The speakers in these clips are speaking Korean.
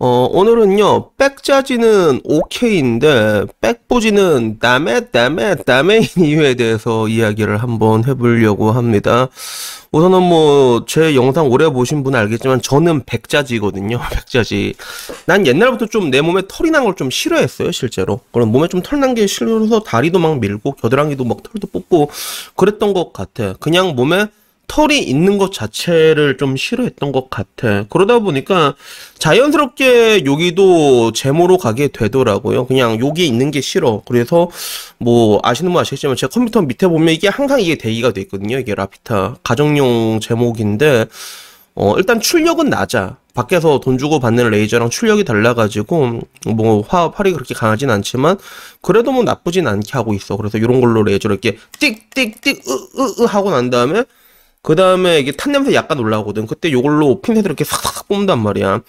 어, 오늘은요, 백자지는 오케이인데, 백보지는 남의, 남의, 남의 이유에 대해서 이야기를 한번 해보려고 합니다. 우선은 뭐, 제 영상 오래 보신 분은 알겠지만, 저는 백자지거든요, 백자지. 난 옛날부터 좀 내 몸에 털이 난 걸 좀 싫어했어요, 실제로. 그럼 몸에 좀 털 난 게 싫어서 다리도 막 밀고, 겨드랑이도 막 털도 뽑고, 그랬던 것 같아. 그냥 몸에 털이 있는 것 자체를 좀 싫어했던 것 같아. 그러다 보니까 자연스럽게 여기도 제모로 가게 되더라고요. 그냥 여기 있는 게 싫어. 그래서 뭐 아시는 분 아시겠지만 제 컴퓨터 밑에 보면 이게 항상 이게 대기가 돼 있거든요. 이게 라피타 가정용 제목인데 어 일단 출력은 낮아. 밖에서 돈 주고 받는 레이저랑 출력이 달라가지고 뭐 화, 활이 그렇게 강하진 않지만 그래도 뭐 나쁘진 않게 하고 있어. 그래서 이런 걸로 레이저를 이렇게 띡띡띡 으으으 하고 난 다음에 그 다음에 이게 탄 냄새 약간 올라오거든. 그때 요걸로 핀셋을 이렇게 싹싹 뽑는단 말이야.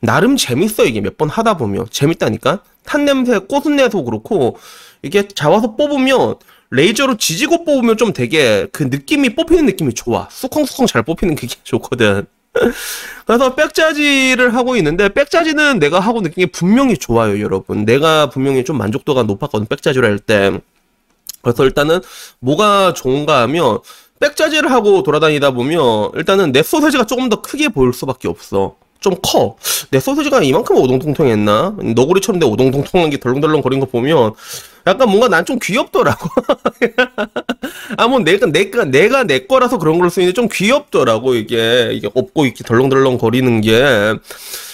나름 재밌어, 이게 몇 번 하다 보면. 재밌다니까? 탄 냄새, 꽃은 내서 그렇고, 이게 잡아서 뽑으면, 레이저로 지지고 뽑으면 좀 되게 그 느낌이 뽑히는 느낌이 좋아. 수컹수컹 잘 뽑히는 그게 좋거든. 그래서 백자지를 하고 있는데 백자지는 내가 하고 느낀 게 분명히 좋아요, 여러분. 내가 분명히 좀 만족도가 높았거든, 백자지를 할 때. 그래서 일단은 뭐가 좋은가 하면 백자지를 하고 돌아다니다 보면 일단은 내 소세지가 조금 더 크게 보일 수밖에 없어. 좀 커. 내 소세지가 이만큼 오동통통했나? 너구리처럼 내 오동통통한 게 덜렁덜렁 거리는 거 보면 약간 뭔가 난 좀 귀엽더라고. 아, 뭐 내가, 내가, 내가 내 거라서 그런 걸 쓰는데 좀 귀엽더라고, 이게. 이게 없고 이렇게 덜렁덜렁 거리는 게.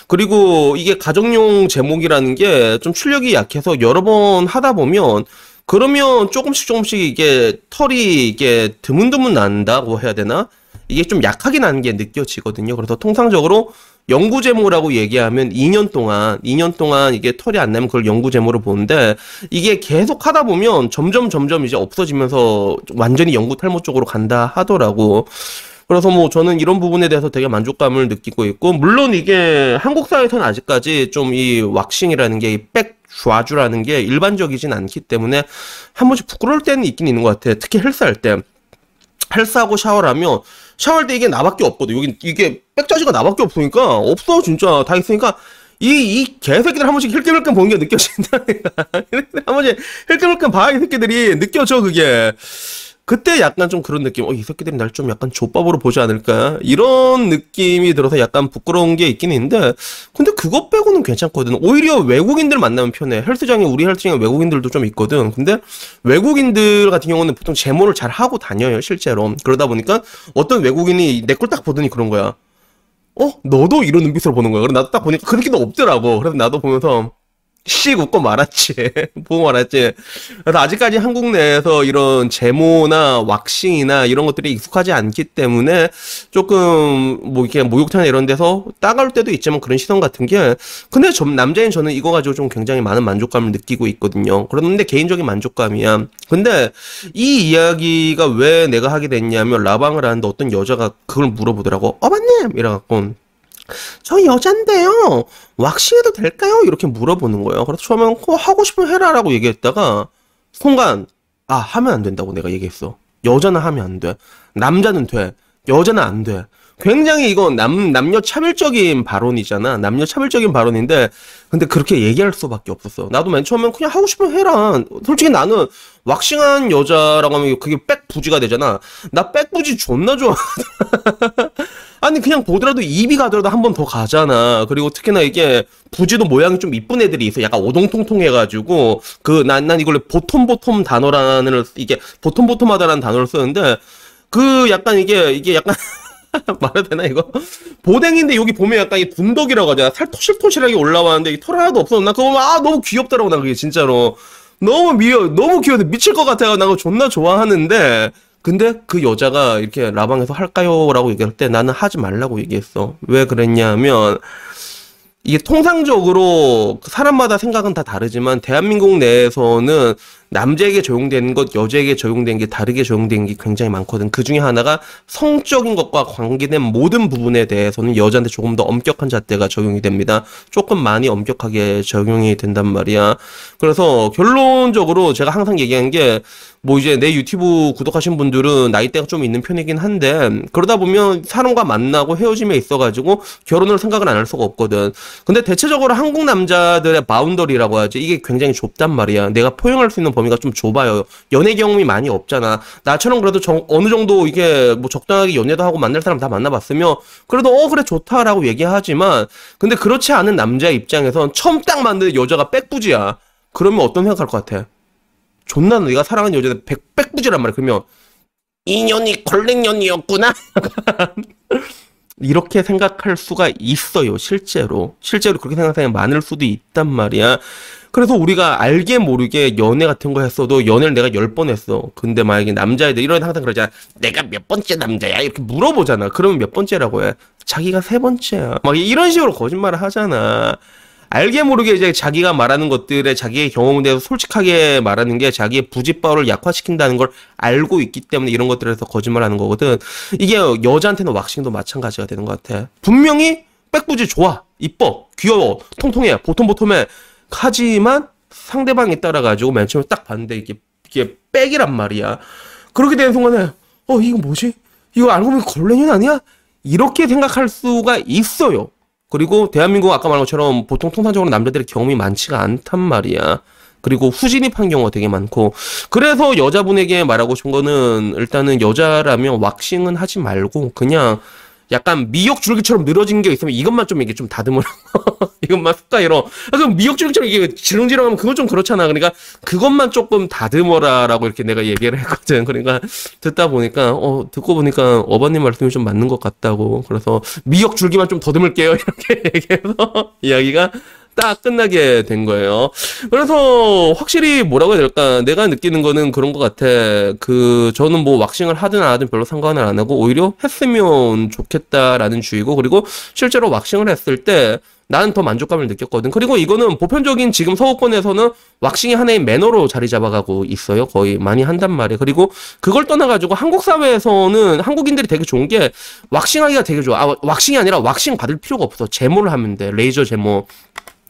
그리고 이게 가정용 제목이라는 게 좀 출력이 약해서 여러 번 하다 보면 그러면 조금씩 조금씩 이게 털이 이게 드문드문 난다고 해야 되나? 이게 좀 약하게 나는 게 느껴지거든요. 그래서 통상적으로 연구제모라고 얘기하면 2년 동안, 2년 동안 이게 털이 안 나면 그걸 연구제모로 보는데 이게 계속 하다 보면 점점 점점 이제 없어지면서 완전히 연구 탈모 쪽으로 간다 하더라고. 그래서 뭐 저는 이런 부분에 대해서 되게 만족감을 느끼고 있고 물론 이게 한국 사회에서는 아직까지 좀 이 왁싱이라는 게백 좌주라는 게 일반적이진 않기 때문에 한 번씩 부끄러울 때는 있긴 있는 것 같아. 특히 헬스할 때. 헬스하고 샤워를 하면 샤워할 때 이게 나밖에 없거든. 여기 이게 백자지가 나밖에 없으니까 없어 진짜 다 있으니까 이, 이 개새끼들 한 번씩 힐끔힐끔 보는 게 느껴진다니까. 한 번씩 힐끔힐끔 봐, 이 새끼들이. 느껴져, 그게. 그때 약간 좀 그런 느낌, 어, 이 새끼들이 날 좀 약간 좆밥으로 보지 않을까? 이런 느낌이 들어서 약간 부끄러운 게 있긴 있는데, 근데 그것 빼고는 괜찮거든. 오히려 외국인들 만나면 편해. 헬스장에, 우리 헬스장에 외국인들도 좀 있거든. 근데 외국인들 같은 경우는 보통 제모를 잘 하고 다녀요, 실제로. 그러다 보니까 어떤 외국인이 내 걸 딱 보더니 그런 거야. 어? 너도 이런 눈빛으로 보는 거야. 그래, 나도 딱 보니까 그렇게도 없더라고. 그래서 나도 보면서, 씩 웃고 말았지. 보고 말았지. 그래서 아직까지 한국 내에서 이런 제모나 왁싱이나 이런 것들이 익숙하지 않기 때문에 조금 뭐 이렇게 목욕탕 이런 데서 따가울 때도 있지만 그런 시선 같은 게 근데 좀 남자인 저는 이거 가지고 좀 굉장히 많은 만족감을 느끼고 있거든요. 그런데 개인적인 만족감이야. 근데 이 이야기가 왜 내가 하게 됐냐면 라방을 하는데 어떤 여자가 그걸 물어보더라고. 어머님 이래갖고 저 여잔데요. 왁싱해도 될까요? 이렇게 물어보는 거예요. 그래서 처음엔 어, 하고 싶으면 해라라고 얘기했다가 순간 아 하면 안 된다고 내가 얘기했어. 여자는 하면 안 돼. 남자는 돼. 여자는 안 돼. 굉장히 이건 남, 남녀 차별적인 발언이잖아. 남녀 차별적인 발언인데, 근데 그렇게 얘기할 수밖에 없었어. 나도 맨 처음엔 그냥 하고 싶으면 해라. 솔직히 나는 왁싱한 여자라고 하면 그게 백부지가 되잖아. 나 백부지 존나 좋아. 아니 그냥 보더라도 입이 가더라도 한 번 더 가잖아. 그리고 특히나 이게 부지도 모양이 좀 이쁜 애들이 있어. 약간 오동통통해가지고 그 난 난 이걸 보톰보톰 단어라는 이게 보톰보톰하다라는 단어를 쓰는데 그 약간 이게 이게 약간 말해도 되나 이거 보댕인데 여기 보면 약간 이 분덕이라고 하잖아. 살 토실토실하게 올라왔는데 털 하나도 없어. 나 그거 보면 아 너무 귀엽더라고 나 그게 진짜로 너무 미워 너무 귀여워 미칠 것 같아요. 나 그거 존나 좋아하는데. 근데 그 여자가 이렇게 라방에서 할까요? 라고 얘기할 때 나는 하지 말라고 얘기했어. 왜 그랬냐면, 이게 통상적으로 사람마다 생각은 다 다르지만 대한민국 내에서는 남자에게 적용되는 것, 여자에게 적용되는 게 다르게 적용되는 게 굉장히 많거든. 그 중에 하나가 성적인 것과 관계된 모든 부분에 대해서는 여자한테 조금 더 엄격한 잣대가 적용이 됩니다. 조금 많이 엄격하게 적용이 된단 말이야. 그래서 결론적으로 제가 항상 얘기한 게 뭐 이제 내 유튜브 구독하신 분들은 나이대가 좀 있는 편이긴 한데 그러다 보면 사람과 만나고 헤어짐에 있어가지고 결혼을 생각을 안 할 수가 없거든. 근데 대체적으로 한국 남자들의 바운더리라고 하지 이게 굉장히 좁단 말이야. 내가 포용할 수 있는 범위가 좀 좁아요. 연애 경험이 많이 없잖아. 나처럼 그래도 정, 어느 정도 이게 뭐 적당하게 연애도 하고 만날 사람 다 만나봤으면 그래도 어 그래 좋다라고 얘기하지만 근데 그렇지 않은 남자 입장에선 처음 딱 만든 여자가 백부지야. 그러면 어떤 생각할 것 같아? 존나 네가 사랑하는 여자는 백, 백부지란 말이야. 그러면 인연이 걸랭년이었구나. 이렇게 생각할 수가 있어요, 실제로. 실제로 그렇게 생각하는 많을 수도 있단 말이야. 그래서 우리가 알게 모르게 연애 같은 거 했어도 연애를 내가 열 번 했어. 근데 만약에 남자애들 이런 항상 그러잖아. 내가 몇 번째 남자야? 이렇게 물어보잖아. 그러면 몇 번째라고 해? 자기가 세 번째야. 막 이런 식으로 거짓말을 하잖아. 알게 모르게 이제 자기가 말하는 것들에 자기의 경험에 대해서 솔직하게 말하는 게 자기의 부지바를 약화시킨다는 걸 알고 있기 때문에 이런 것들에서 거짓말하는 거거든. 이게 여자한테는 왁싱도 마찬가지가 되는 것 같아. 분명히 백부지 좋아, 이뻐, 귀여워, 통통해, 보통보통해. 하지만 상대방에 따라 가지고 맨 처음에 딱 봤는데 이게 이게 백이란 말이야. 그렇게 되는 순간에 어 이거 뭐지? 이거 알고 보면 걸레년 아니야? 이렇게 생각할 수가 있어요. 그리고 대한민국 아까 말한 것처럼 보통 통상적으로 남자들의 경험이 많지가 않단 말이야. 그리고 후진입한 경우가 되게 많고 그래서 여자분에게 말하고 싶은 거는 일단은 여자라면 왁싱은 하지 말고 그냥 약간 미역 줄기처럼 늘어진 게 있으면 이것만 좀 이게 좀 다듬으라. 이것만 습관이로. 아, 그럼 미역 줄기처럼 이게 지렁지렁하면 그건 좀 그렇잖아. 그러니까 그것만 조금 다듬어라라고 이렇게 내가 얘기를 했거든. 그러니까 듣다 보니까 어 듣고 보니까 어머님 말씀이 좀 맞는 것 같다고. 그래서 미역 줄기만 좀 더듬을게요. 이렇게 얘기해서 이야기가 딱 끝나게 된 거예요. 그래서 확실히 뭐라고 해야 될까? 내가 느끼는 거는 그런 것 같아. 그 저는 뭐 왁싱을 하든 안 하든 별로 상관을 안 하고 오히려 했으면 좋겠다라는 주의고 그리고 실제로 왁싱을 했을 때 나는 더 만족감을 느꼈거든. 그리고 이거는 보편적인 지금 서구권에서는 왁싱이 하나의 매너로 자리 잡아가고 있어요. 거의 많이 한단 말이에요. 그리고 그걸 떠나가지고 한국 사회에서는 한국인들이 되게 좋은 게 왁싱하기가 되게 좋아. 아, 왁싱이 아니라 왁싱 받을 필요가 없어. 제모를 하면 돼. 레이저 제모.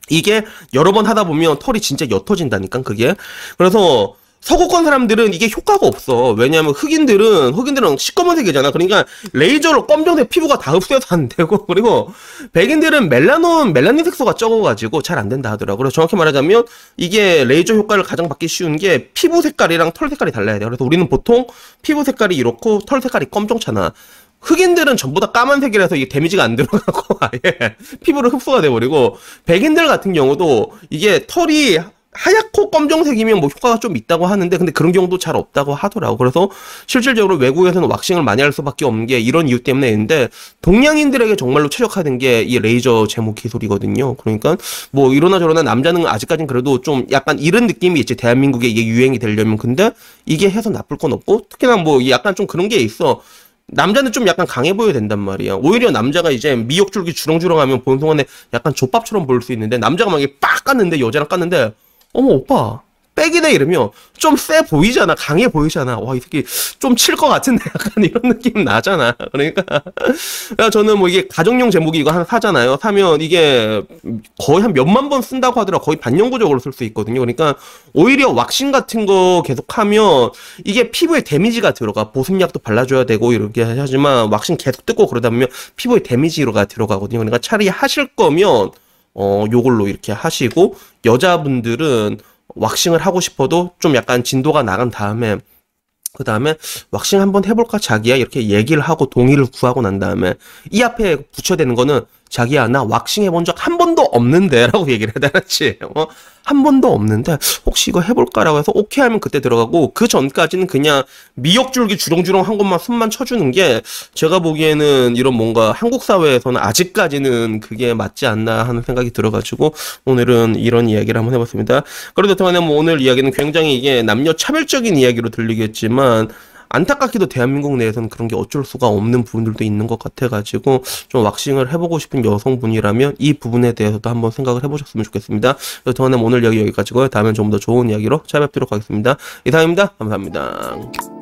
이게 여러 번 하다 보면 털이 진짜 옅어진다니까 그게 그래서 서구권 사람들은 이게 효과가 없어. 왜냐하면 흑인들은 흑인들은 시꺼먼색이잖아. 그러니까 레이저로 검정색 피부가 다 흡수해서 안 되고 그리고 백인들은 멜라논 멜라닌 색소가 적어가지고 잘 안 된다 하더라고. 그래서 정확히 말하자면 이게 레이저 효과를 가장 받기 쉬운 게 피부 색깔이랑 털 색깔이 달라야 돼요. 그래서 우리는 보통 피부 색깔이 이렇고 털 색깔이 검정잖아. 흑인들은 전부 다 까만색이라서 이게 데미지가 안 들어가고 아예 피부로 흡수가 돼버리고 백인들 같은 경우도 이게 털이 하얗고 검정색이면 뭐 효과가 좀 있다고 하는데 근데 그런 경우도 잘 없다고 하더라고. 그래서 실질적으로 외국에서는 왁싱을 많이 할 수밖에 없는 게 이런 이유 때문에인데 동양인들에게 정말로 최적화된 게 이 레이저 제모 기술이거든요. 그러니까 뭐 이러나 저러나 남자는 아직까진 그래도 좀 약간 이런 느낌이 있지. 대한민국에 이게 유행이 되려면 근데 이게 해서 나쁠 건 없고 특히나 뭐 약간 좀 그런 게 있어. 남자는 좀 약간 강해 보여야 된단 말이야. 오히려 남자가 이제 미역줄기 주렁주렁하면 보는 동안에 약간 족밥처럼 보일 수 있는데 남자가 막 이게 빡 깠는데 여자랑 깠는데 어머 오빠 백이네 이러면. 좀 세 보이잖아. 강해 보이잖아. 와 이 새끼 좀 칠 것 같은데 약간 이런 느낌 나잖아. 그러니까. 저는 뭐 이게 가정용 제목이 이거 하나 사잖아요. 사면 이게 거의 한 몇만 번 쓴다고 하더라고. 거의 반영구적으로 쓸 수 있거든요. 그러니까 오히려 왁싱 같은 거 계속 하면 이게 피부에 데미지가 들어가. 보습약도 발라줘야 되고 이렇게 하지만 왁싱 계속 뜯고 그러다 보면 피부에 데미지가 들어가거든요. 그러니까 차라리 하실 거면 어 요걸로 이렇게 하시고 여자분들은 왁싱을 하고 싶어도 좀 약간 진도가 나간 다음에 그 다음에 왁싱 한번 해볼까 자기야? 이렇게 얘기를 하고 동의를 구하고 난 다음에 이 앞에 붙여야 되는 거는 자기야 나 왁싱 해본 적 한 번도 없는데 라고 얘기를 해야 되지 어? 한 번도 없는데 혹시 이거 해볼까라고 해서 오케이 하면 그때 들어가고 그 전까지는 그냥 미역줄기 주렁주렁 한 것만 손만 쳐주는 게 제가 보기에는 이런 뭔가 한국 사회에서는 아직까지는 그게 맞지 않나 하는 생각이 들어가지고 오늘은 이런 이야기를 한번 해봤습니다. 그래도 동안에 뭐 오늘 이야기는 굉장히 이게 남녀 차별적인 이야기로 들리겠지만 안타깝게도 대한민국 내에서는 그런 게 어쩔 수가 없는 부분들도 있는 것 같아가지고 좀 왁싱을 해보고 싶은 여성분이라면 이 부분에 대해서도 한번 생각을 해보셨으면 좋겠습니다. 저는 오늘 여기 여기까지고요. 다음엔 좀 더 좋은 이야기로 찾아뵙도록 하겠습니다. 이상입니다. 감사합니다.